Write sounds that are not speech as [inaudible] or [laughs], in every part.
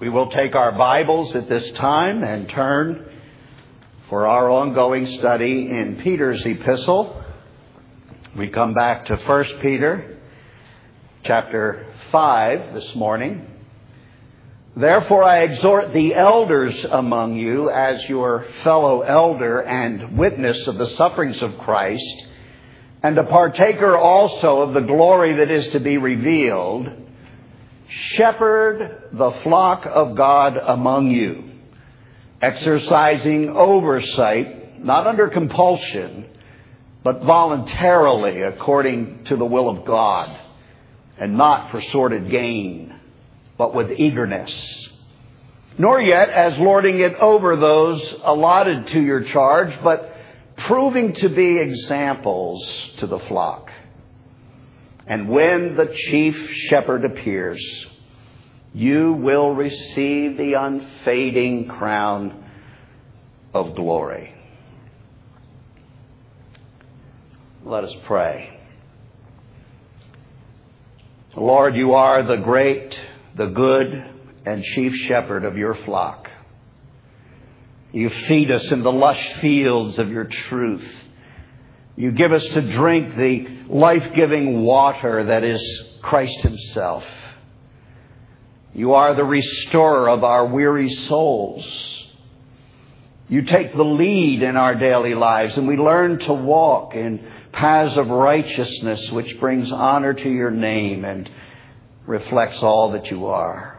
We will take our Bibles at this time and turn for our ongoing study in Peter's epistle. We come back to 1 Peter chapter 5 this morning. Therefore I exhort the elders among you as your fellow elder and witness of the sufferings of Christ and a partaker also of the glory that is to be revealed shepherd the flock of God among you, exercising oversight, not under compulsion, but voluntarily according to the will of God, and not for sordid gain, but with eagerness. Nor yet as lording it over those allotted to your charge, but proving to be examples to the flock. And when the chief shepherd appears, you will receive the unfading crown of glory. Let us pray. Lord, you are the great, the good, and chief shepherd of your flock. You feed us in the lush fields of your truth. You give us to drink the life giving water that is Christ Himself. You are the restorer of our weary souls. You take the lead in our daily lives, and we learn to walk in paths of righteousness, which brings honor to your name and reflects all that you are.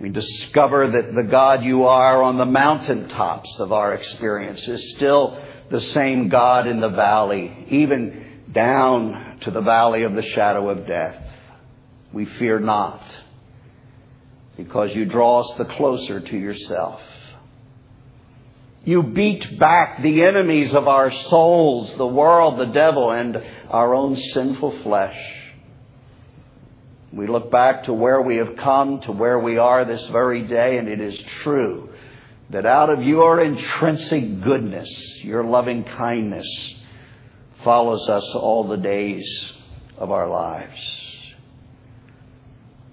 We discover that the God you are on the mountaintops of our experience is still the same God in the valley, even down to the valley of the shadow of death. We fear not because you draw us the closer to yourself. You beat back the enemies of our souls, the world, the devil, and our own sinful flesh. We look back to where we have come, to where we are this very day, and it is true that out of your intrinsic goodness, your loving kindness follows us all the days of our lives.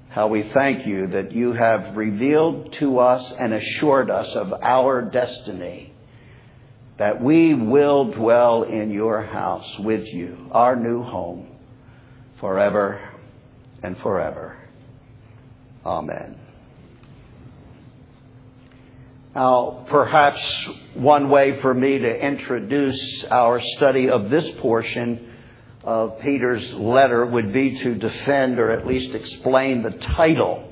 How we thank you that you have revealed to us and assured us of our destiny, that we will dwell in your house with you, our new home, forever and forever. Amen. Now, perhaps one way for me to introduce our study of this portion of Peter's letter would be to defend or at least explain the title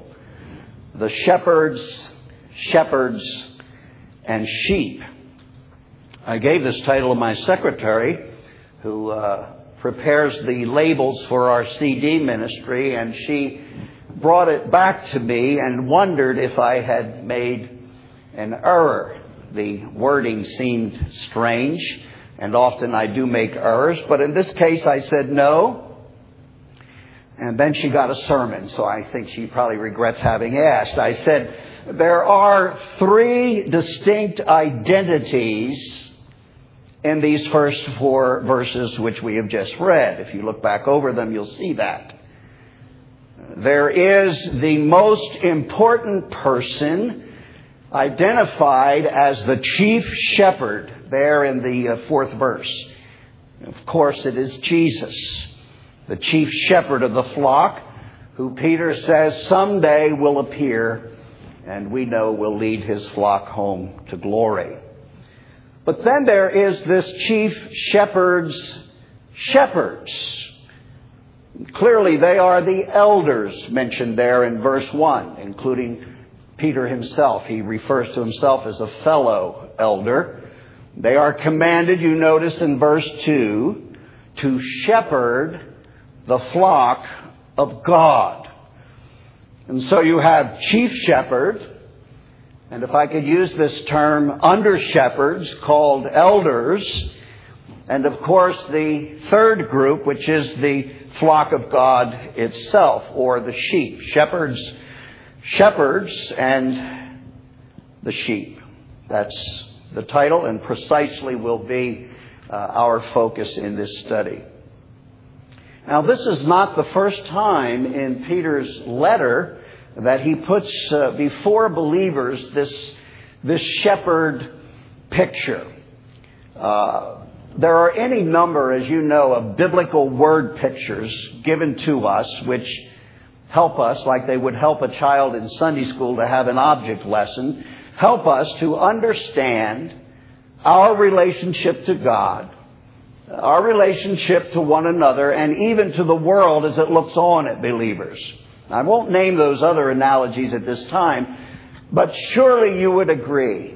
The Shepherds, Shepherds, and Sheep. I gave this title to my secretary, who uh, prepares the labels for our CD ministry, and she brought it back to me and wondered if I had made an error. The wording seemed strange, and often I do make errors, but in this case I said no. And then she got a sermon, so I think she probably regrets having asked. I said, there are three distinct identities in these first four verses which we have just read. If you look back over them, you'll see that. There is the most important person identified as the chief shepherd there in the uh, fourth verse. Of course, it is Jesus, the chief shepherd of the flock, who Peter says someday will appear and we know will lead his flock home to glory. But then there is this chief shepherd's shepherds. Clearly, they are the elders mentioned there in verse 1, including Peter himself. He refers to himself as a fellow elder. They are commanded, you notice in verse 2, to shepherd the flock of God. And so you have chief shepherd, and if I could use this term, under shepherds called elders, and of course the third group, which is the flock of God itself, or the sheep. Shepherds shepherds and the sheep. That's the title, and precisely will be uh, our focus in this study. Now, this is not the first time in Peter's letter that he puts uh, before believers this, this shepherd picture. Uh, there are any number, as you know, of biblical word pictures given to us which help us, like they would help a child in Sunday school to have an object lesson, help us to understand our relationship to God, our relationship to one another, and even to the world as it looks on at believers. I won't name those other analogies at this time, but surely you would agree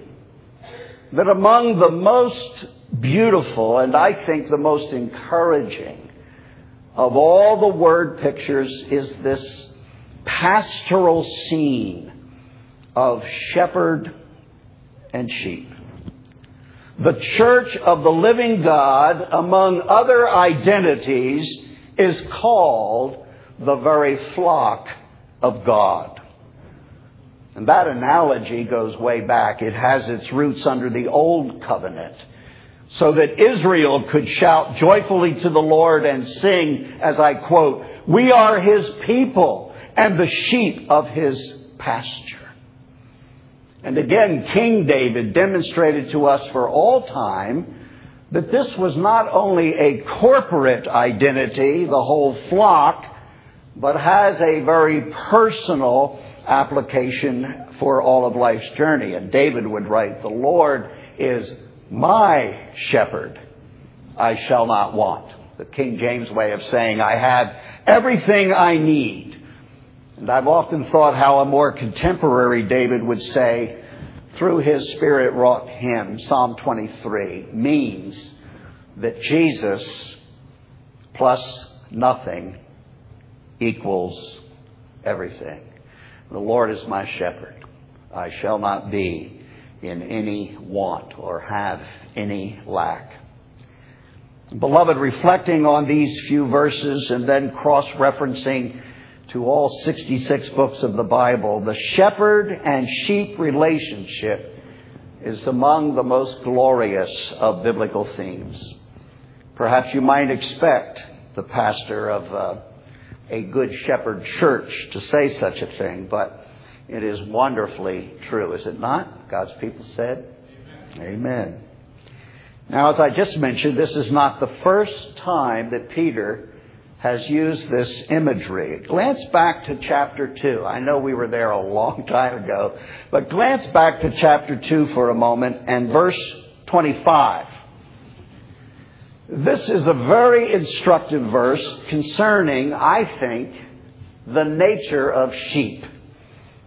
that among the most beautiful and I think the most encouraging of all the word pictures is this pastoral scene of shepherd and sheep. The church of the living God, among other identities, is called the very flock of God. And that analogy goes way back. It has its roots under the Old Covenant. So that Israel could shout joyfully to the Lord and sing, as I quote, We are His people and the sheep of His pasture. And again, King David demonstrated to us for all time that this was not only a corporate identity, the whole flock, but has a very personal application for all of life's journey. And David would write, The Lord is my shepherd. I shall not want. The King James way of saying, I have everything I need. And I've often thought how a more contemporary David would say, through his spirit wrought hymn, Psalm 23, means that Jesus plus nothing equals everything. The Lord is my shepherd. I shall not be in any want or have any lack. Beloved, reflecting on these few verses and then cross referencing to all 66 books of the Bible, the shepherd and sheep relationship is among the most glorious of biblical themes. Perhaps you might expect the pastor of uh, a Good Shepherd church to say such a thing, but it is wonderfully true, is it not? God's people said. Amen. Amen. Now, as I just mentioned, this is not the first time that Peter has used this imagery. Glance back to chapter 2. I know we were there a long [laughs] time ago, but glance back to chapter 2 for a moment and verse 25. This is a very instructive verse concerning, I think, the nature of sheep,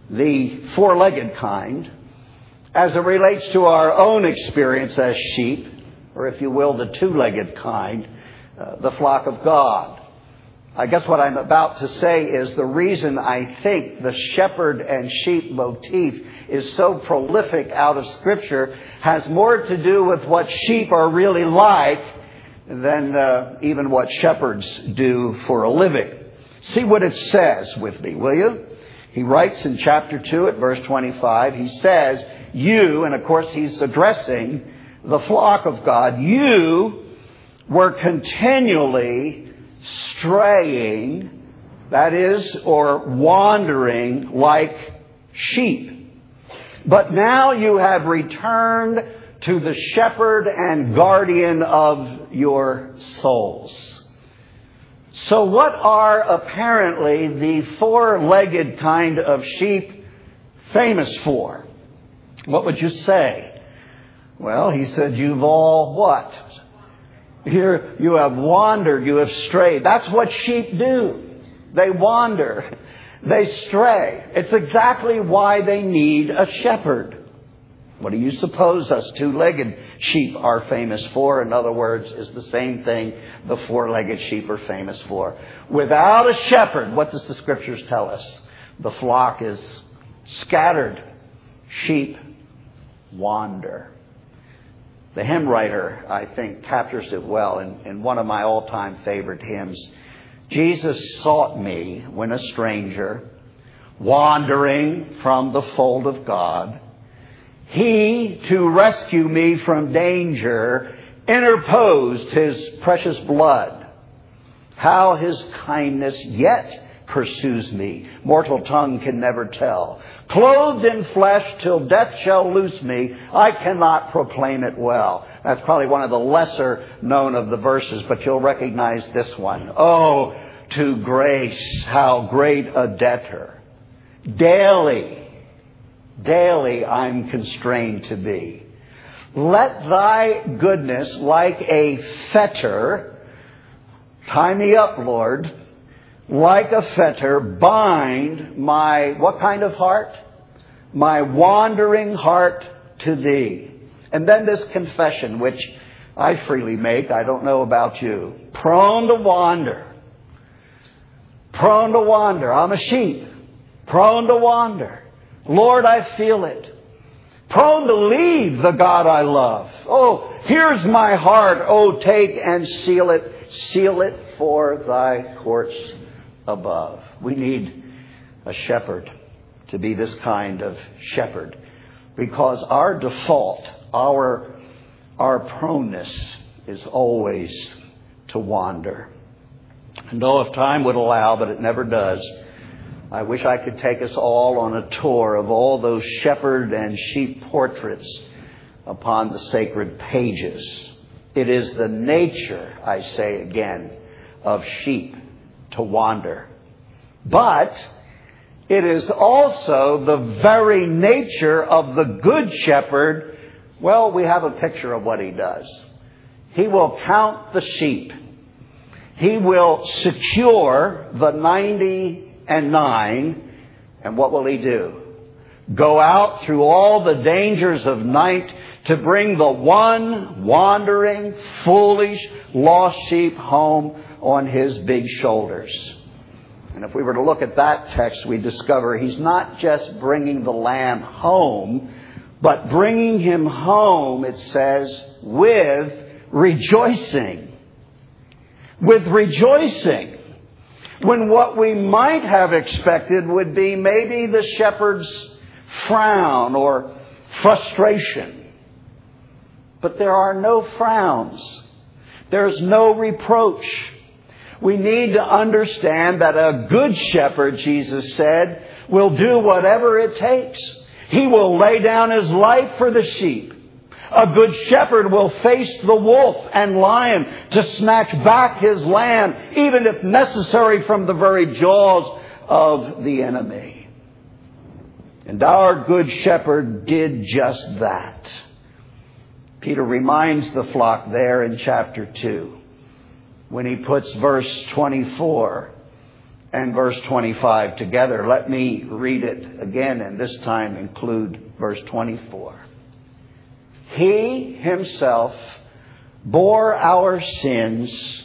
the four legged kind, as it relates to our own experience as sheep, or if you will, the two legged kind, uh, the flock of God. I guess what I'm about to say is the reason I think the shepherd and sheep motif is so prolific out of Scripture has more to do with what sheep are really like than uh, even what shepherds do for a living. See what it says with me, will you? He writes in chapter 2 at verse 25, he says, You, and of course he's addressing the flock of God, you were continually straying, that is, or wandering like sheep. But now you have returned to the shepherd and guardian of your souls. So, what are apparently the four legged kind of sheep famous for? What would you say? Well, he said, You've all what? Here, you have wandered, you have strayed. That's what sheep do. They wander, they stray. It's exactly why they need a shepherd. What do you suppose us two legged sheep are famous for? In other words, is the same thing the four legged sheep are famous for. Without a shepherd, what does the scriptures tell us? The flock is scattered. Sheep wander. The hymn writer, I think, captures it well in, in one of my all time favorite hymns. Jesus sought me when a stranger, wandering from the fold of God. He, to rescue me from danger, interposed his precious blood. How his kindness yet pursues me. Mortal tongue can never tell. Clothed in flesh till death shall loose me, I cannot proclaim it well. That's probably one of the lesser known of the verses, but you'll recognize this one. Oh, to grace, how great a debtor. Daily, daily I'm constrained to be. Let thy goodness, like a fetter, tie me up, Lord, like a fetter, bind my, what kind of heart? My wandering heart to thee. And then this confession, which I freely make, I don't know about you. Prone to wander. Prone to wander. I'm a sheep. Prone to wander. Lord, I feel it. Prone to leave the God I love. Oh, here's my heart. Oh, take and seal it. Seal it for thy courts above. We need a shepherd to be this kind of shepherd because our default, our, our proneness is always to wander. I know if time would allow, but it never does. I wish I could take us all on a tour of all those shepherd and sheep portraits upon the sacred pages. It is the nature, I say again, of sheep to wander. But it is also the very nature of the good shepherd. Well, we have a picture of what he does. He will count the sheep. He will secure the 90 and 9. And what will he do? Go out through all the dangers of night to bring the one wandering, foolish, lost sheep home on his big shoulders. And if we were to look at that text, we discover he's not just bringing the lamb home, but bringing him home, it says, with rejoicing. With rejoicing. When what we might have expected would be maybe the shepherd's frown or frustration. But there are no frowns. There's no reproach. We need to understand that a good shepherd, Jesus said, will do whatever it takes. He will lay down his life for the sheep. A good shepherd will face the wolf and lion to snatch back his lamb, even if necessary from the very jaws of the enemy. And our good shepherd did just that. Peter reminds the flock there in chapter 2 when he puts verse 24 and verse 25 together. Let me read it again and this time include verse 24. He himself bore our sins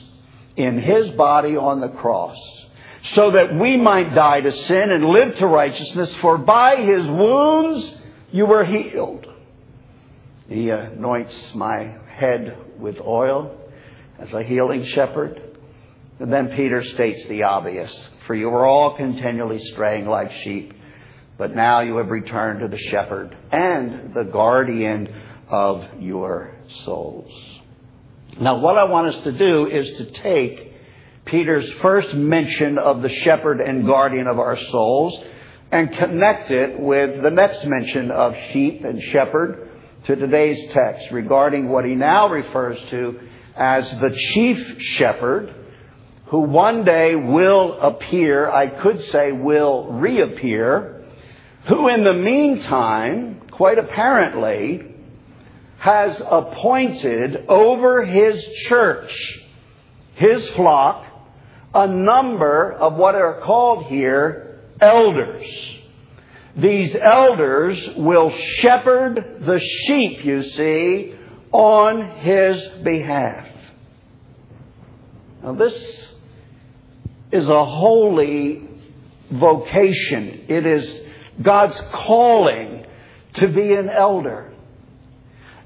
in his body on the cross so that we might die to sin and live to righteousness, for by his wounds you were healed. He anoints my head with oil as a healing shepherd. And then Peter states the obvious For you were all continually straying like sheep, but now you have returned to the shepherd and the guardian of your souls. Now, what I want us to do is to take Peter's first mention of the shepherd and guardian of our souls and connect it with the next mention of sheep and shepherd to today's text regarding what he now refers to as the chief shepherd who one day will appear, I could say will reappear, who in the meantime, quite apparently, has appointed over his church, his flock, a number of what are called here elders. These elders will shepherd the sheep, you see, on his behalf. Now, this is a holy vocation. It is God's calling to be an elder.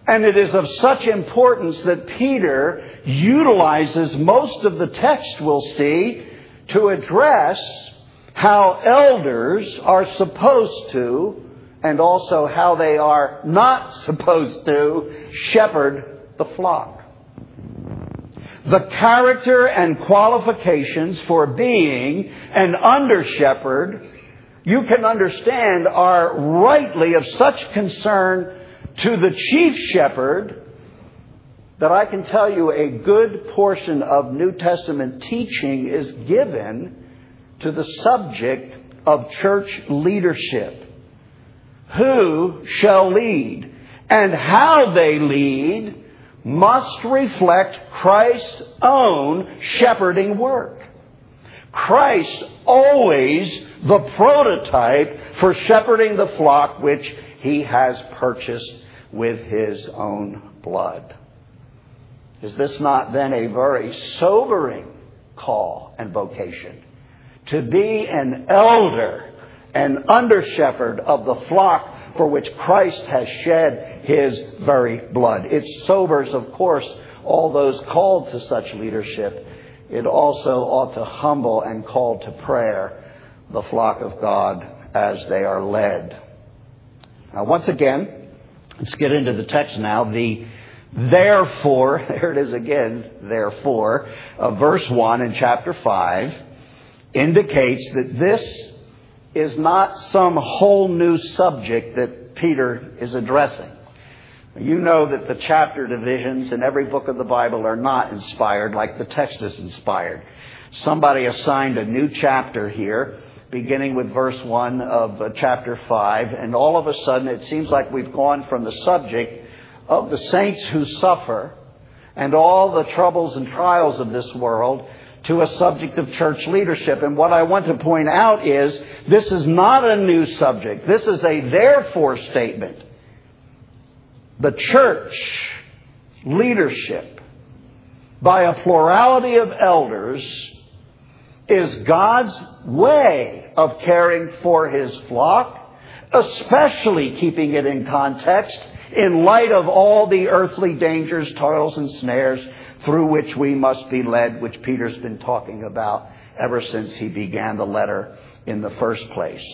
And it is of such importance that Peter utilizes most of the text we'll see to address how elders are supposed to and also how they are not [laughs] supposed to shepherd the flock. the character and qualifications for being an under shepherd, you can understand are rightly of such concern to the chief shepherd that I can tell you a good portion of New Testament teaching is given to the subject of church leadership. Who shall lead and how they lead must reflect Christ's own shepherding work. Christ always the prototype for shepherding the flock which he has purchased with his own blood. Is this not then a very sobering call and vocation? To be an elder, an under shepherd of the flock for which Christ has shed his very blood. It sobers, of course, all those called to such leadership. It also ought to humble and call to prayer the flock of God as they are led. Now, once again, let's get into the text now. The therefore, [laughs] there it is again, therefore, of verse 1 in chapter 5 indicates that this is not some whole new subject that Peter is addressing. You know that the chapter divisions in every book of the Bible are not inspired like the text is inspired. Somebody assigned a new chapter here, beginning with verse 1 of uh, chapter 5, and all of a sudden it seems like we've gone from the subject of the saints who suffer and all the troubles and trials of this world to a subject of church leadership. And what I want to point out is this is not a new subject. This is a therefore statement. The church leadership by a plurality of elders is God's way of caring for his flock, especially keeping it in context in light of all the earthly dangers, toils, and snares through which we must be led, which Peter's been talking about ever since he began the letter in the first place.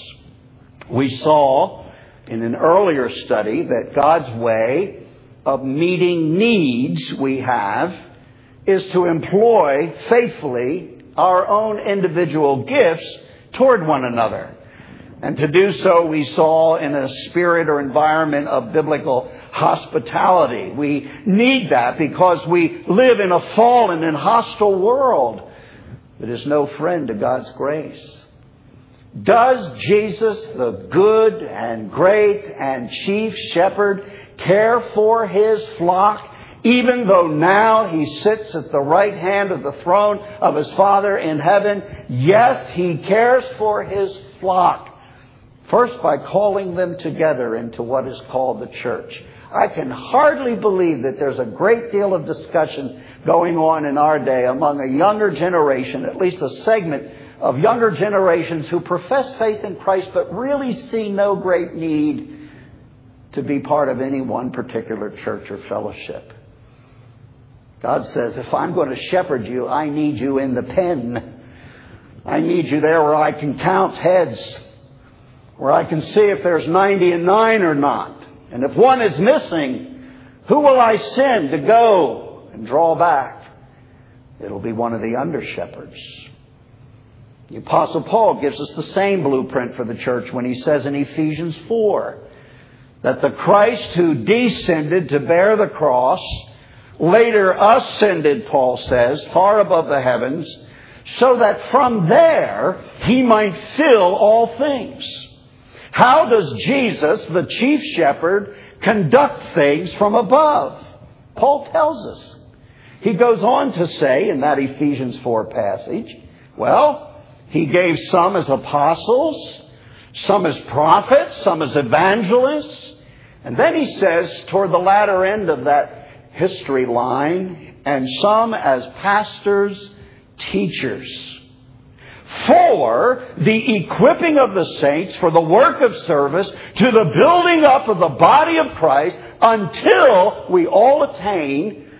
We saw in an earlier study that God's way of meeting needs we have is to employ faithfully our own individual gifts toward one another. And to do so, we saw in a spirit or environment of biblical hospitality. We need that because we live in a fallen and hostile world that is no friend to God's grace. Does Jesus, the good and great and chief shepherd, care for his flock even though now he sits at the right hand of the throne of his Father in heaven? Yes, he cares for his flock. First, by calling them together into what is called the church. I can hardly believe that there's a great deal of discussion going on in our day among a younger generation, at least a segment of younger generations who profess faith in Christ but really see no great need to be part of any one particular church or fellowship. God says, if I'm going to shepherd you, I need you in the pen. I need you there where I can count heads, where I can see if there's 90 and 9 or not. And if one is missing, who will I send to go and draw back? It'll be one of the under shepherds. The Apostle Paul gives us the same blueprint for the church when he says in Ephesians 4 that the Christ who descended to bear the cross later ascended, Paul says, far above the heavens, so that from there he might fill all things. How does Jesus, the chief shepherd, conduct things from above? Paul tells us. He goes on to say in that Ephesians 4 passage, well, he gave some as apostles, some as prophets, some as evangelists, and then he says toward the latter end of that history line, and some as pastors, teachers for the equipping of the saints for the work of service to the building up of the body of Christ until we all attain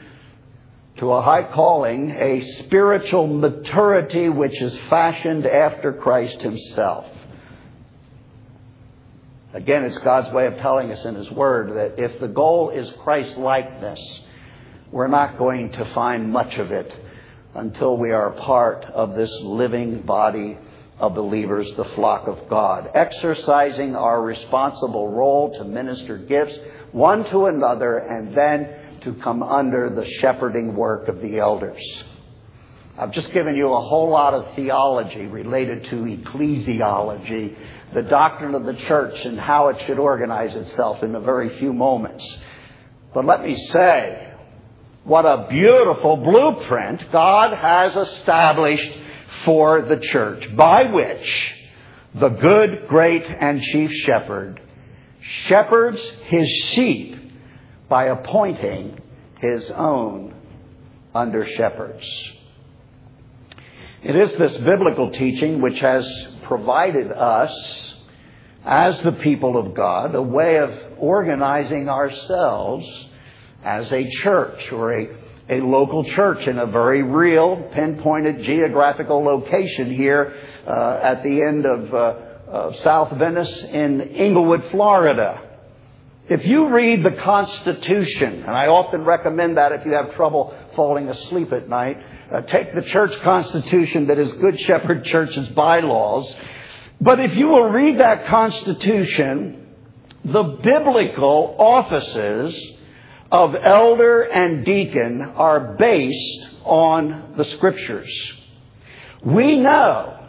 to a high calling, a spiritual maturity which is fashioned after Christ himself. Again, it's God's way of telling us in His Word that if the goal is Christ likeness, we're not going to find much of it until we are part of this living body of believers, the flock of God, exercising our responsible role to minister gifts one to another and then to come under the shepherding work of the elders. I've just given you a whole lot of theology related to ecclesiology, the doctrine of the church and how it should organize itself in a very few moments. But let me say, what a beautiful blueprint God has established for the church, by which the good, great, and chief shepherd shepherds his sheep by appointing his own under shepherds. It is this biblical teaching which has provided us, as the people of God, a way of organizing ourselves as a church or a, a local church in a very real, pinpointed geographical location here uh, at the end of, uh, of South Venice in Englewood, Florida. If you read the Constitution, and I often recommend that if you have trouble falling asleep at night, uh, take the church constitution that is Good Shepherd Church's bylaws. But if you will read that constitution, the biblical offices of elder and deacon are based on the scriptures. We know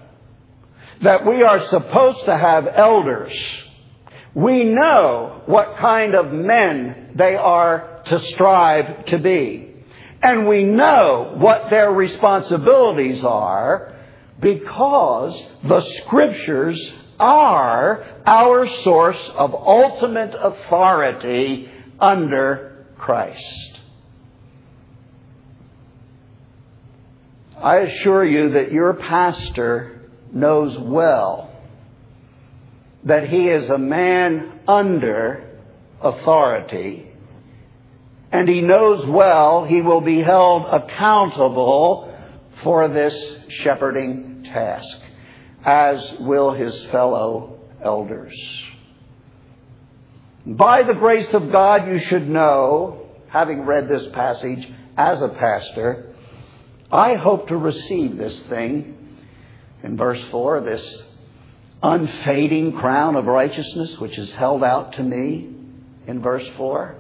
that we are supposed to have elders. We know what kind of men they are to strive to be. And we know what their responsibilities are because the scriptures are our source of ultimate authority under Christ. I assure you that your pastor knows well that he is a man under authority and he knows well he will be held accountable for this shepherding task, as will his fellow elders. By the grace of God, you should know, having read this passage as a pastor, I hope to receive this thing in verse 4, this unfading crown of righteousness which is held out to me in verse 4.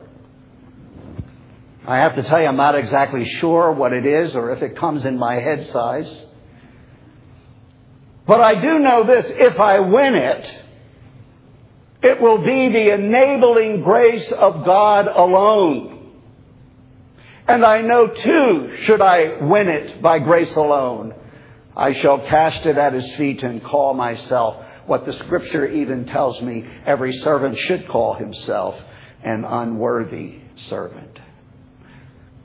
I have to tell you, I'm not exactly sure what it is or if it comes in my head size. But I do know this if I win it, it will be the enabling grace of God alone. And I know too, should I win it by grace alone, I shall cast it at his feet and call myself what the scripture even tells me every servant should call himself an unworthy servant.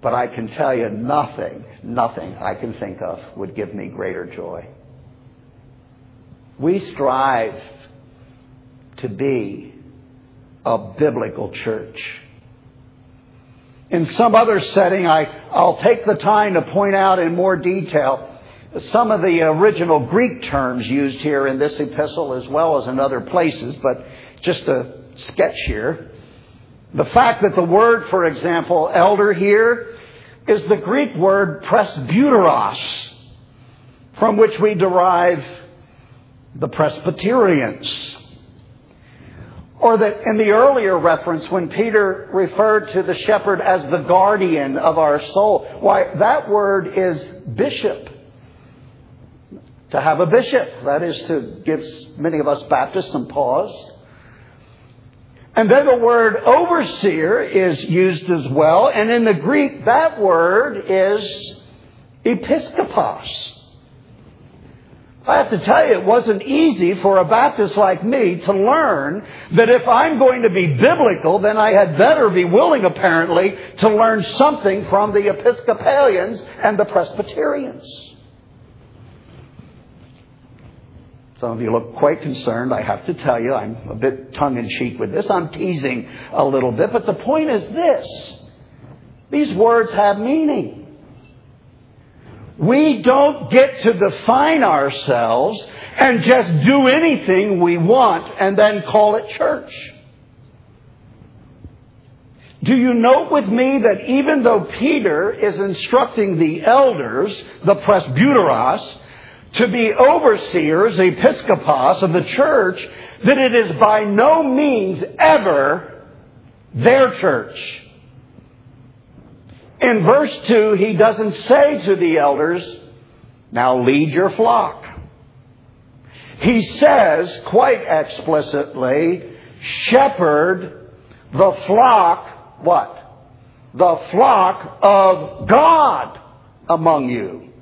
But I can tell you nothing, nothing I can think of would give me greater joy. We strive to be a biblical church. In some other setting, I, I'll take the time to point out in more detail some of the original Greek terms used here in this epistle as well as in other places, but just a sketch here. The fact that the word, for example, elder here is the Greek word presbyteros, from which we derive the Presbyterians. Or that in the earlier reference, when Peter referred to the shepherd as the guardian of our soul, why, that word is bishop. To have a bishop, that is to give many of us Baptists some pause. And then the word overseer is used as well. And in the Greek, that word is episkopos. I have to tell you, it wasn't easy for a Baptist like me to learn that if I'm going to be biblical, then I had better be willing, apparently, to learn something from the Episcopalians and the Presbyterians. Some of you look quite concerned. I have to tell you, I'm a bit tongue in cheek with this. I'm teasing a little bit, but the point is this. These words have meaning. We don't get to define ourselves and just do anything we want and then call it church. Do you note with me that even though Peter is instructing the elders, the presbyteros, to be overseers, episcopos of the church, that it is by no means ever their church. In verse 2, he doesn't say to the elders, now lead your flock. He says quite explicitly, shepherd the flock, what? The flock of God among you.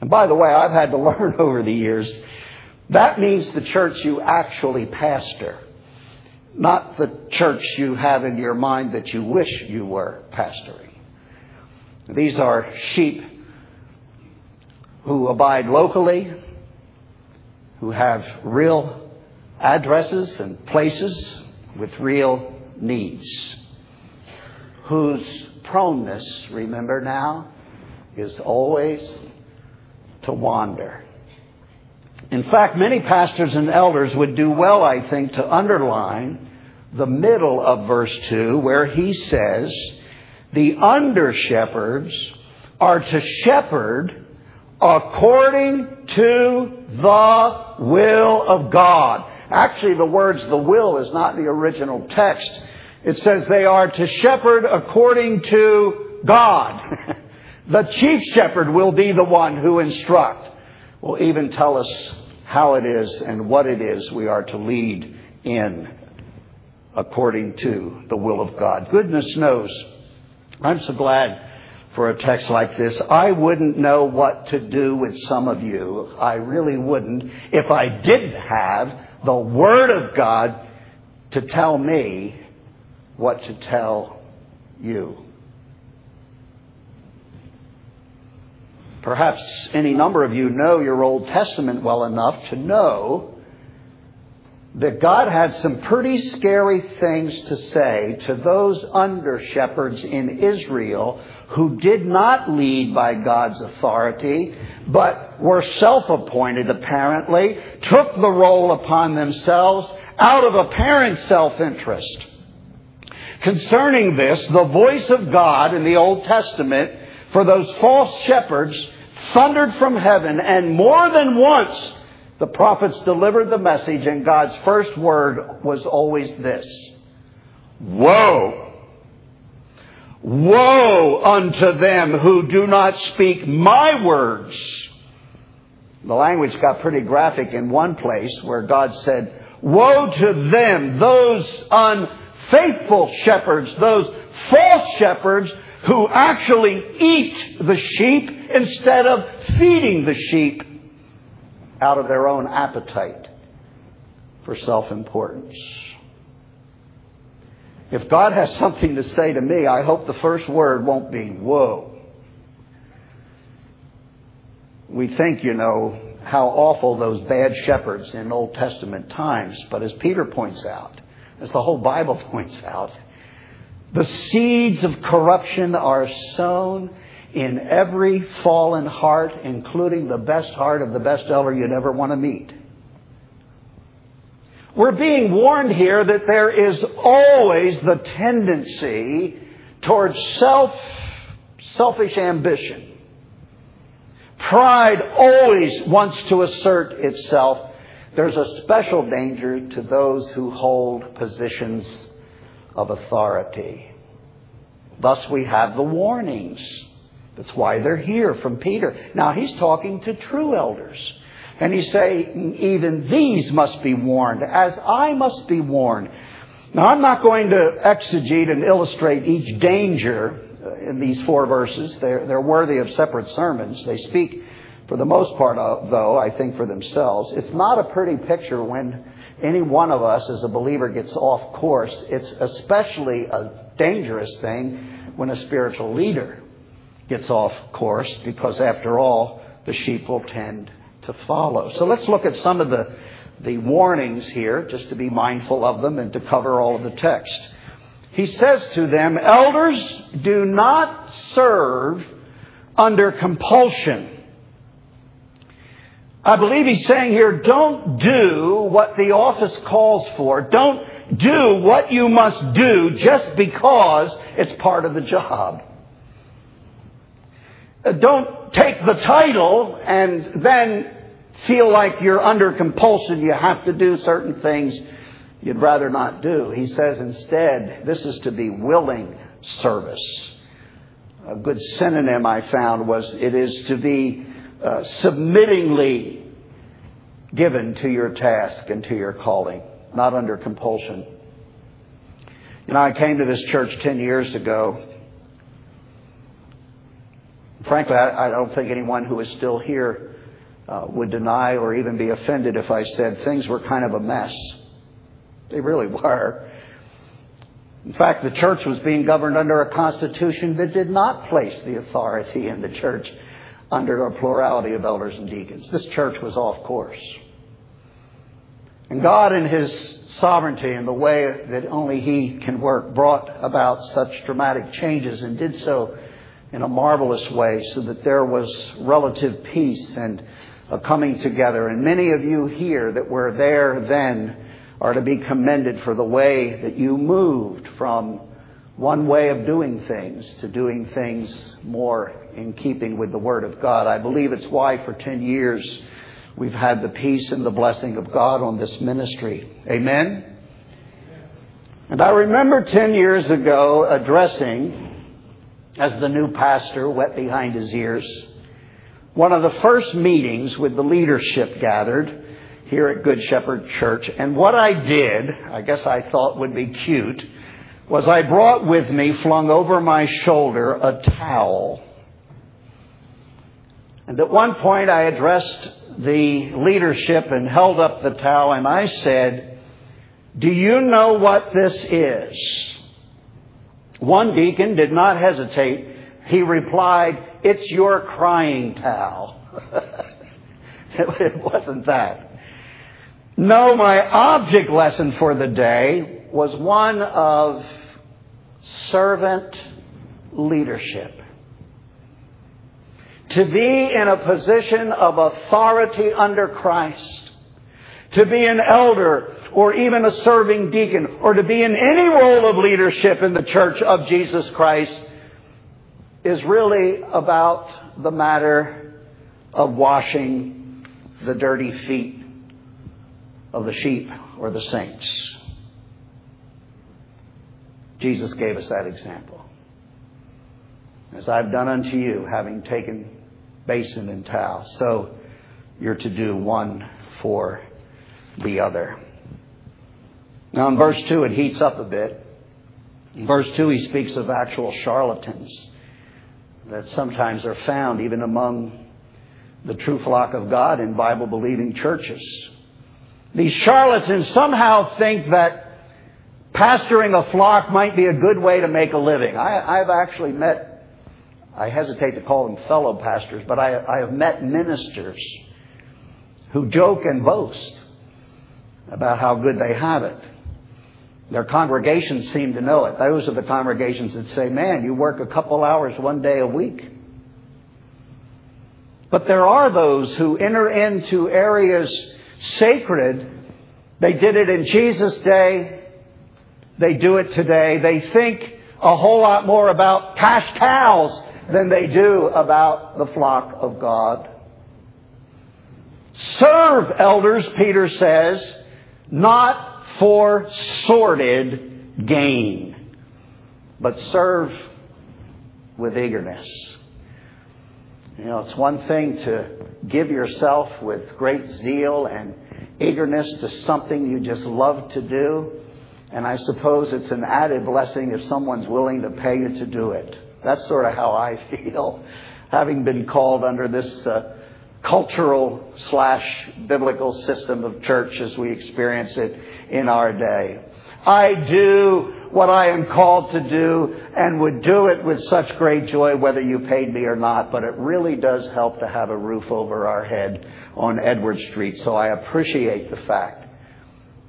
And by the way, I've had to [laughs] learn over the years, that means the church you actually pastor, not the church you have in your mind that you wish you were pastoring. These are sheep who abide locally, who have real addresses and places with real needs, whose proneness, remember now, is always to wander. In fact, many pastors and elders would do well, I think, to underline the middle of verse 2 where he says, the under shepherds are to shepherd according to the will of God. Actually, the words the will is not the original text. It says they are to shepherd according to God. [laughs] the chief shepherd will be the one who instruct, will even tell us how it is and what it is we are to lead in according to the will of God. Goodness knows. I'm so glad for a text like this. I wouldn't know what to do with some of you. I really wouldn't if I didn't have the Word of God to tell me what to tell you. Perhaps any number of you know your Old Testament well enough to know that God had some pretty scary things to say to those under shepherds in Israel who did not lead by God's authority, but were self-appointed apparently, took the role upon themselves out of apparent self-interest. Concerning this, the voice of God in the Old Testament for those false shepherds thundered from heaven and more than once the prophets delivered the message, and God's first word was always this Woe! Woe unto them who do not speak my words. The language got pretty graphic in one place where God said, Woe to them, those unfaithful shepherds, those false shepherds who actually eat the sheep instead of feeding the sheep out of their own appetite for self importance. If God has something to say to me, I hope the first word won't be, whoa. We think, you know, how awful those bad shepherds in Old Testament times, but as Peter points out, as the whole Bible [laughs] points out, the seeds of corruption are sown in every fallen heart, including the best heart of the best elder you'd ever want to meet. We're being warned here that there is always the tendency towards self, selfish ambition. Pride always wants to assert itself. There's a special danger to those who hold positions of authority. Thus we have the warnings that's why they're here from Peter. Now he's talking to true elders. And he's saying, even these must be warned, as I must be warned. Now I'm not going to exegete and illustrate each danger uh, in these four verses. They're, they're worthy of separate sermons. They speak, for the most part, though, I think for themselves. It's not a pretty picture when any one of us as a believer gets off course. It's especially a dangerous thing when a spiritual leader gets off course because, after all, the sheep will tend to follow. So let's look at some of the, the warnings here, just to be mindful of them and to cover all of the text. He says to them, Elders, do not serve under compulsion. I believe he's saying here, don't do what the office calls for. Don't do what you must do just because it's part of the job. Uh, don't take the title and then feel like you're under compulsion. You have to do certain things you'd rather not do. He says instead, this is to be willing service. A good synonym I found was it is to be uh, submittingly given to your task and to your calling, not under compulsion. You know, I came to this church 10 years ago. Frankly, I, I don't think anyone who is still here uh, would deny or even be offended if I said things were kind of a mess. They really were. In fact, the church was being governed under a constitution that did not place the authority in the church under a plurality of elders and deacons. This church was off course. And God, in His sovereignty and the way that only He can work, brought about such dramatic changes and did so in a marvelous way so that there was relative peace and a coming together. And many of you here that were there then are to be commended for the way that you moved from one way of doing things to doing things more in keeping with the Word of God. I believe it's why for 10 years we've had the peace and the blessing of God on this ministry. Amen? And I remember 10 years ago addressing, as the new pastor, wet behind his ears, one of the first meetings with the leadership gathered here at Good Shepherd Church. And what I did, I guess I thought would be cute, was I brought with me, flung over my shoulder, a towel. And at one point I addressed the leadership and held up the towel and I said, Do you know what this is? One deacon did not hesitate. He replied, It's your crying towel. [laughs] it wasn't that. No, my object lesson for the day was one of servant leadership. To be in a position of authority under Christ. To be an elder or even a serving deacon or to be in any role of leadership in the church of Jesus Christ is really about the matter of washing the dirty feet of the sheep or the saints. Jesus gave us that example. As I've done unto you, having taken basin and towel, so you're to do one for the other. Now, in verse 2, it heats up a bit. In verse 2, he speaks of actual charlatans that sometimes are found even among the true flock of God in Bible believing churches. These charlatans somehow think that pastoring a flock might be a good way to make a living. I, have actually met, I hesitate to call them fellow pastors, but I, I have met ministers who joke and boast about how good they have it. Their congregations seem to know it. Those are the congregations that say, man, you work a couple hours one day a week. But there are those who enter into areas sacred. They did it in Jesus' day. They do it today. They think a whole lot more about cash cows than they do about the flock of God. Serve elders, Peter says, not for sordid gain, but serve with eagerness. You know, it's one thing to give yourself with great zeal and eagerness to something you just love to do. And I suppose it's an added blessing if someone's willing to pay you to do it. That's sort of how I [laughs] feel, having been called under this uh, cultural slash biblical system of church as we experience it in our day. I do what I am called to do and would do it with such great joy whether you paid me or not, but it really does help to have a roof over our head on Edward Street. So I appreciate the fact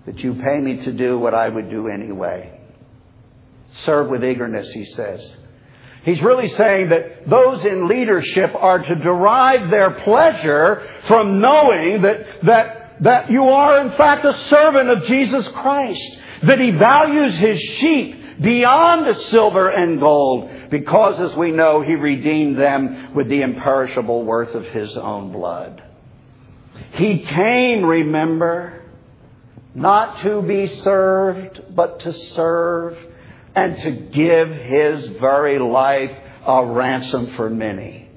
that you pay me to do what I would do anyway. Serve with eagerness, he says. He's really saying that those in leadership are to derive their pleasure from knowing that, that that you are in fact a servant of Jesus Christ. that he values his sheep beyond silver and gold because, as we know, he redeemed them with the imperishable worth of his own blood. He came, remember, not to be served, but to serve and to give his very life a ransom for many.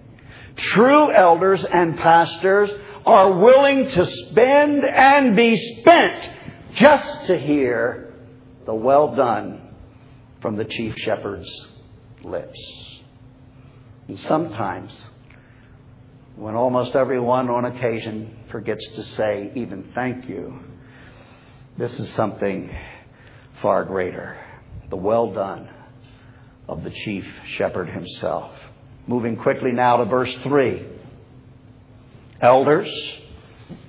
True elders and pastors are willing to spend and be spent just to hear the well done from the chief shepherd's lips. And sometimes, when almost everyone on occasion forgets to say even thank you, this is something far greater. The well done of the chief shepherd himself. Moving quickly now to verse 3. Elders,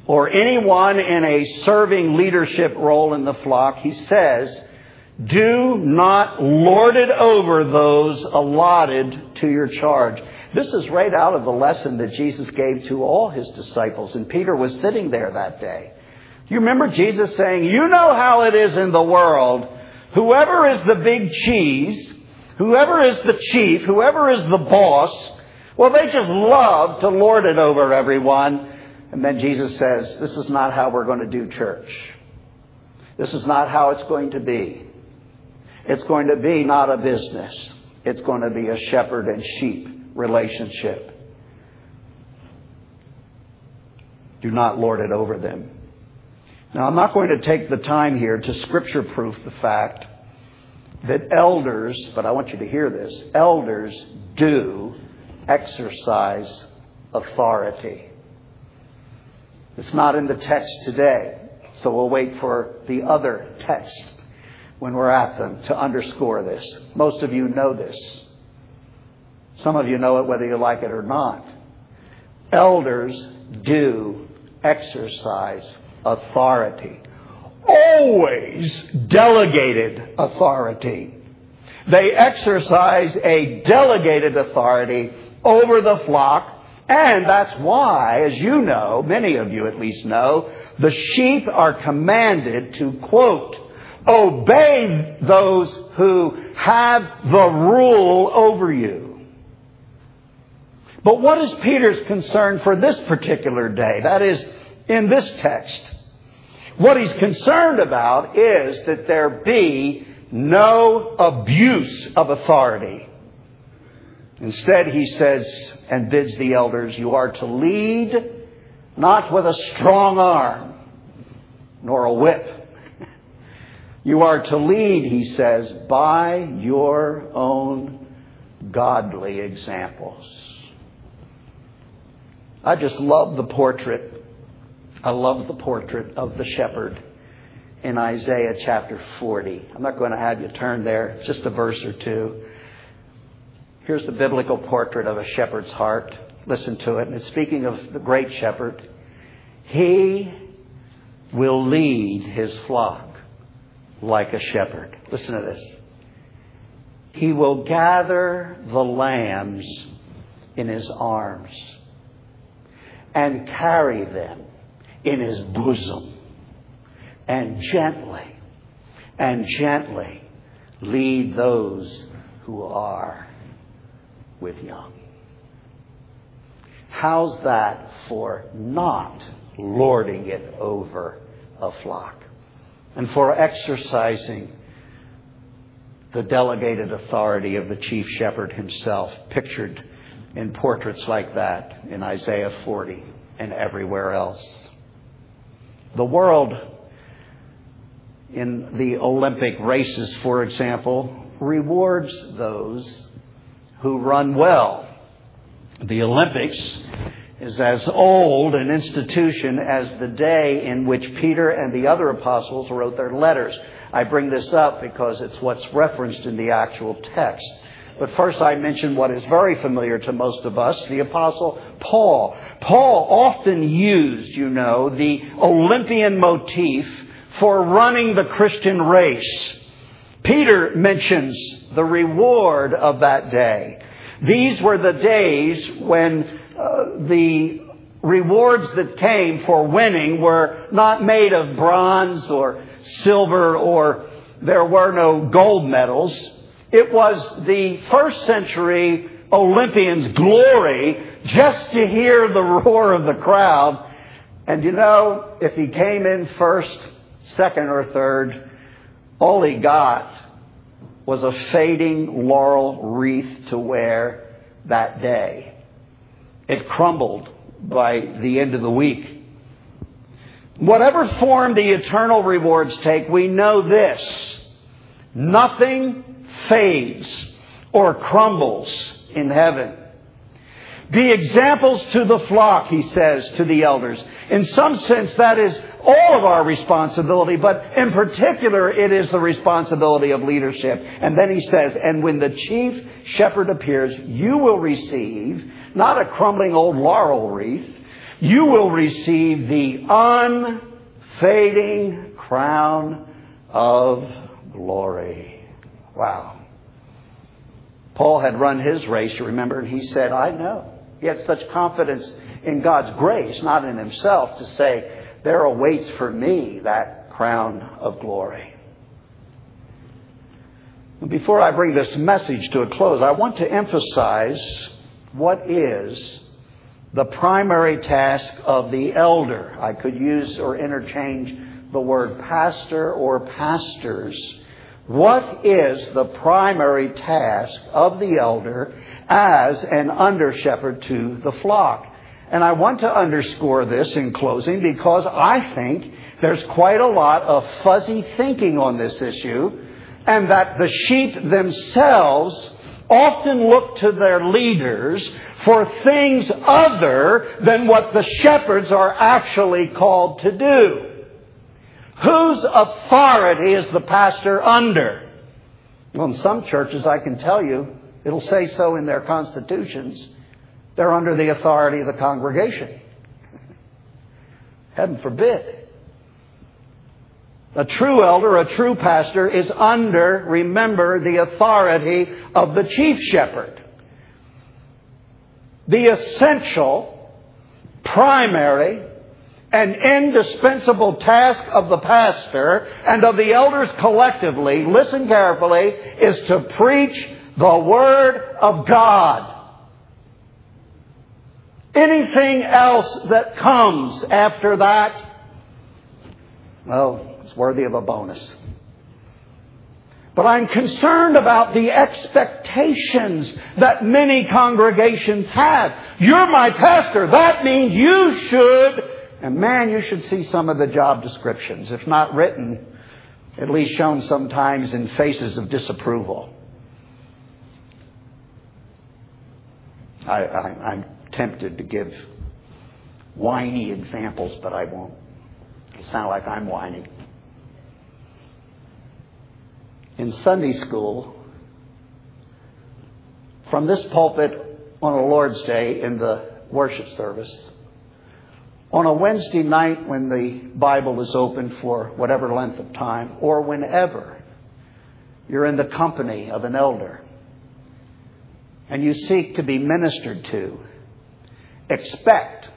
or anyone in a serving leadership role in the flock, he says, do not lord it over those allotted to your charge. This is right out of the lesson that Jesus gave to all his disciples, and Peter was sitting there that day. You remember Jesus saying, You know how it is in the world. Whoever is the big cheese, whoever is the chief, whoever is the boss, well, they just love to lord it over everyone. And then Jesus says, This is not how we're going to do church. This is not how it's going to be. It's going to be not a business. It's going to be a shepherd and sheep relationship. Do not lord it over them. Now, I'm not going to take the time here to scripture proof the fact that elders, but I want you to hear this, elders do exercise authority. It's not in the text today, so we'll wait for the other text when we're at them to underscore this. Most of you know this. Some of you know it whether you like it or not. Elders do exercise authority. Always delegated authority. They exercise a delegated authority over the flock and that's why, as you know, many of you at least know, the sheep are commanded to, quote, obey those who have the rule over you. But what is Peter's concern for this particular day? That is, in this text. What he's concerned about is that there be no abuse of authority. Instead, he says and bids the elders, You are to lead not with a strong arm, nor a whip. [laughs] You are to lead, he says, by your own godly examples. I just love the portrait. I love the portrait of the shepherd in Isaiah chapter 40. I'm not going to have you turn there, It's just a verse or two. Here's the biblical portrait of a shepherd's heart. Listen to it. And it's speaking of the great shepherd. He will lead his flock like a shepherd. Listen to this. He will gather the lambs in his arms and carry them in his bosom and gently and gently lead those who are with young. How's that for not lording it over a flock and for exercising the delegated authority of the chief shepherd himself, pictured in portraits like that in Isaiah 40 and everywhere else? The world in the Olympic races, for example, rewards those who run well. The Olympics is as old an institution as the day in which Peter and the other apostles wrote their letters. I bring this up because it's what's referenced in the actual text. But first I mention what is very familiar to most of us, the apostle Paul. Paul often used, you know, the Olympian motif for running the Christian race. Peter mentions the reward of that day. These were the days when uh, the rewards that came for winning were not made of bronze or silver or there were no gold medals. It was the first century Olympian's glory just to hear the roar of the crowd. And you know, if he came in first, second, or third, all he got was a fading laurel wreath to wear that day. It crumbled by the end of the week. Whatever form the eternal rewards take, we know this. Nothing fades or crumbles in heaven. Be examples to the flock, he says to the elders. In some sense, that is all of our responsibility, but in particular, it is the responsibility of leadership. And then he says, and when the chief shepherd appears, you will receive not a crumbling old laurel wreath, you will receive the unfading crown of glory. Wow. Paul had run his race, you remember, and he said, I know. He had such confidence in God's grace, not in himself, to say, There awaits for me that crown of glory. Before I bring this message to a close, I want to emphasize what is the primary task of the elder. I could use or interchange the word pastor or pastors. What is the primary task of the elder as an under shepherd to the flock? And I want to underscore this in closing because I think there's quite a lot of fuzzy thinking on this issue and that the sheep themselves often look to their leaders for things other than what the shepherds are actually called to do. Whose authority is the pastor under? Well, in some churches, I can tell you, it'll say so in their constitutions. They're under the authority of the congregation. Heaven forbid. A true elder, a true pastor is under, remember, the authority of the chief shepherd. The essential, primary, and indispensable task of the pastor and of the elders collectively, listen carefully, is to preach the Word of God. Anything else that comes after that, well, it's worthy of a bonus. But I'm concerned about the expectations that many congregations have. You're my pastor. That means you should. And man, you should see some of the job descriptions, if not written, at least shown sometimes in faces of disapproval. I, am tempted to give whiny examples, but I won't. It'll sound like I'm whining in Sunday school from this pulpit on a Lord's Day in the worship service, on a Wednesday night when the Bible is open for whatever length of time, or whenever you're in the company of an elder and you seek to be ministered to, expect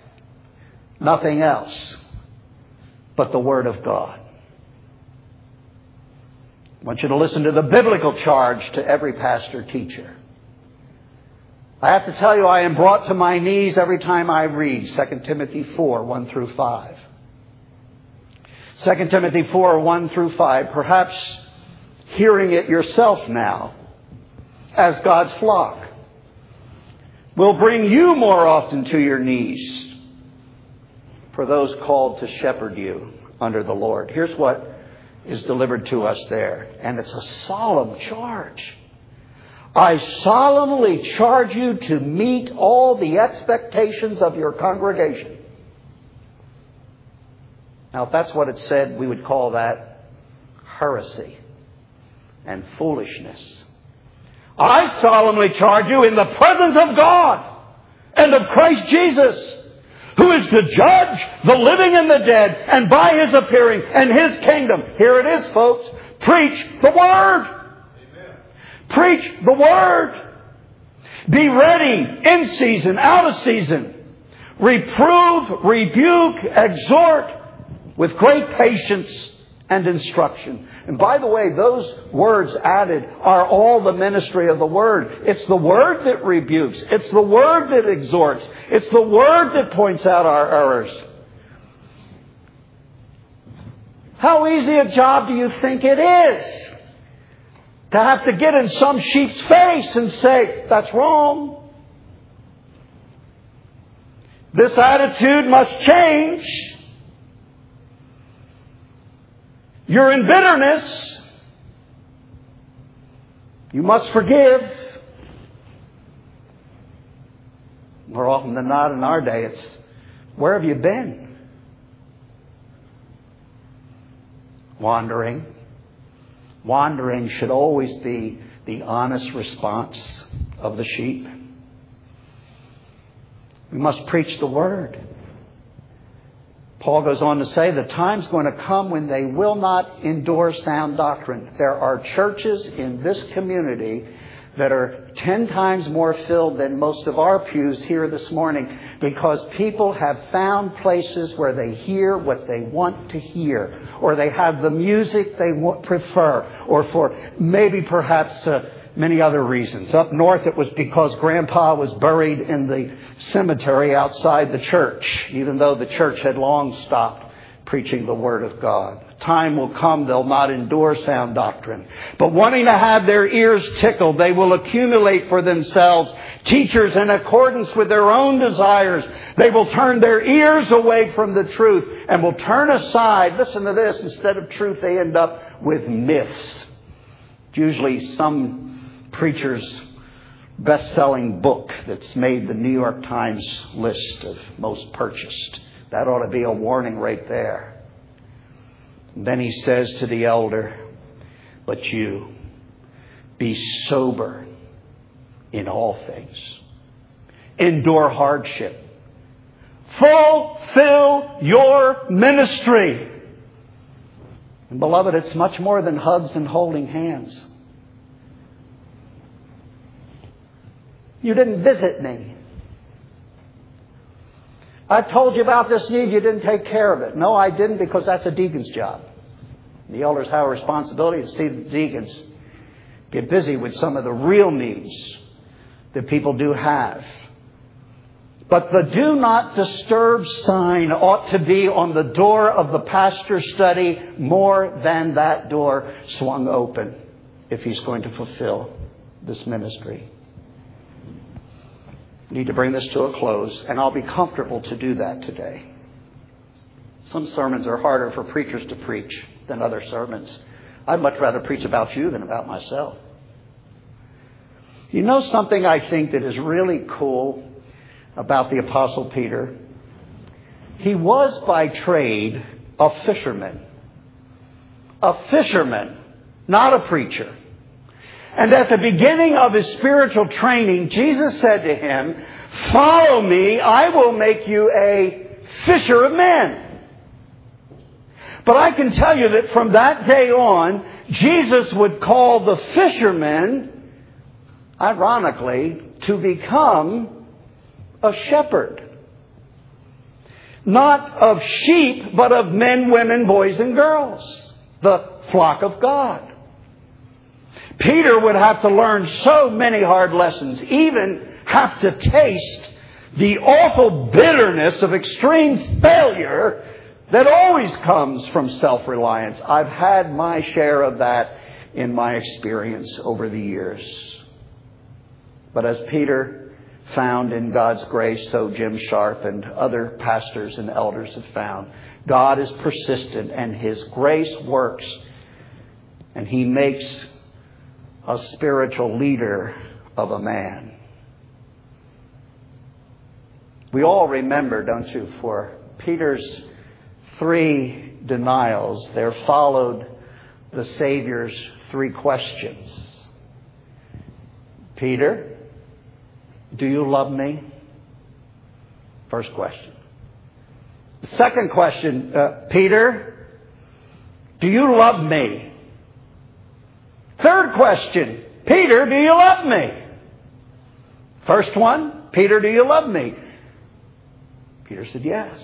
nothing else but the Word of God. I want you to listen to the biblical charge to every pastor teacher. I have to tell you, I am brought to my knees every time I read 2 Timothy 4, 1 through 5. 2 Timothy 4, 1 through 5, perhaps hearing it yourself now as God's flock, will bring you more often to your knees for those called to shepherd you under the Lord. Here's what is delivered to us there. And it's a solemn charge. I solemnly charge you to meet all the expectations of your congregation. Now, if that's what it said, we would call that heresy and foolishness. I solemnly charge you in the presence of God and of Christ Jesus who is to judge the living and the dead, and by his appearing and his kingdom. Here it is, folks. Preach the word. Preach the word. Be ready in season, out of season. Reprove, rebuke, exhort with great patience and instruction. And by the way, those words added are all the ministry of the Word. It's the Word that rebukes. It's the Word that exhorts. It's the Word that points out our errors. How easy a job do you think it is to have to get in some sheep's face and say, that's wrong? This attitude must change. You're in bitterness. You must forgive. More often than not in our day, it's where have you been? Wandering. Wandering should always be the honest response of the sheep. We must preach the word. Paul goes on to say the time's going to come when they will not endure sound doctrine. There are churches in this community that are ten times more filled than most of our pews here this morning because people have found places where they hear what they want to hear, or they have the music they prefer, or for maybe perhaps uh, many other reasons. Up north, it was because Grandpa was buried in the cemetery outside the church, even though the church had long stopped preaching the Word of God. Time will come they'll not endure sound doctrine. But wanting to have their ears tickled, they will accumulate for themselves teachers in accordance with their own desires. They will turn their ears away from the truth and will turn aside. Listen to this. Instead of truth, they end up with myths. Usually some preacher's best selling book that's made the New York Times list of most purchased. That ought to be a warning right there. And then he says to the elder, But you, be sober in all things, endure hardship, fulfill your ministry. And beloved, it's much more than hugs and holding hands. You didn't visit me. I told you about this need, you didn't take care of it. No, I didn't because that's a deacon's job. The elders have a responsibility to see the deacons get busy with some of the real needs that people do have. But the do not disturb sign ought to be on the door of the pastor's study more than that door swung open if he's going to fulfill this ministry need to bring this to a close, and I'll be comfortable to do that today. Some sermons are harder for preachers to preach than other sermons. I'd much rather preach about you than about myself. You know something I think that is really cool about the Apostle Peter? He was by trade a fisherman. A fisherman, not a preacher. And at the beginning of his spiritual training, Jesus said to him, Follow me, I will make you a fisher of men. But I can tell you that from that day on, Jesus would call the fishermen, ironically, to become a shepherd. Not of sheep, but of men, women, boys, and girls. The flock of God. Peter would have to learn so many hard lessons, even have to taste the awful bitterness of extreme failure that always comes from self reliance. I've had my share of that in my experience over the years. But as Peter found in God's grace, so Jim Sharp and other pastors and elders have found, God is persistent and His grace works and He makes a spiritual leader of a man. We all remember, don't you, for Peter's three denials, there followed the Savior's three questions. Peter, do you love me? First question. Second question, uh, Peter, do you love me? Third question Peter, do you love me? First one, Peter, do you love me? Peter said, Yes.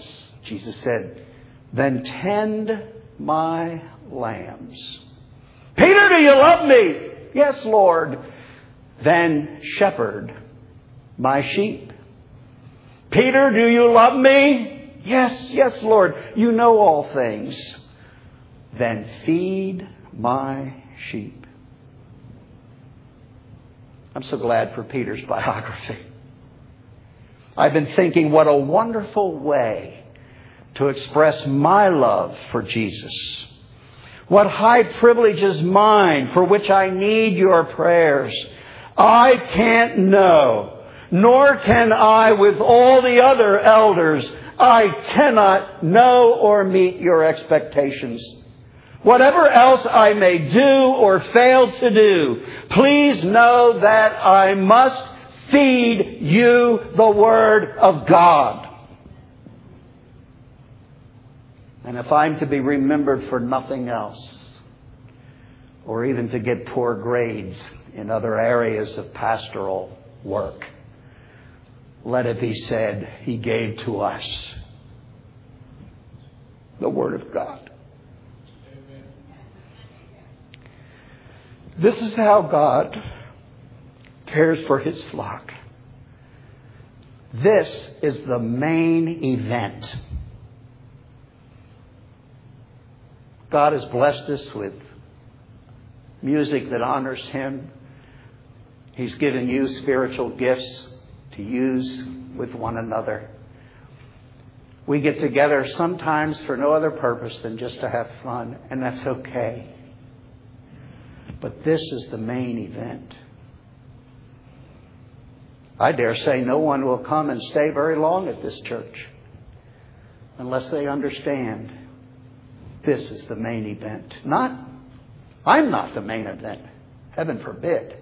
Jesus said, Then tend my lambs. Peter, do you love me? Yes, Lord. Then shepherd my sheep. Peter, do you love me? Yes, yes, Lord. You know all things. Then feed my sheep. I'm so glad for Peter's biography. I've been thinking what a wonderful way to express my love for Jesus. What high privilege is mine for which I need your prayers. I can't know, nor can I with all the other elders. I cannot know or meet your expectations. Whatever else I may do or fail to do, please know that I must feed you the Word of God. And if I'm to be remembered for nothing else, or even to get poor grades in other areas of pastoral work, let it be said, He gave to us the Word of God. This is how God cares for His flock. This is the main event. God has blessed us with music that honors Him. He's given you spiritual gifts to use with one another. We get together sometimes for no other purpose than just to have fun, and that's okay. But this is the main event. I dare say no one will come and stay very long at this church unless they understand this is the main event. Not, I'm not the main event. Heaven forbid.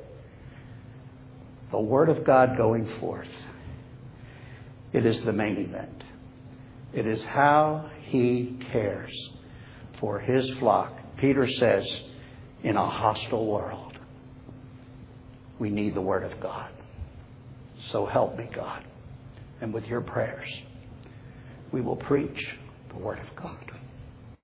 The Word of God going forth. It is the main event. It is how He cares for His flock. Peter says, in a hostile world, we need the Word of God. So help me, God. And with your prayers, we will preach the Word of God.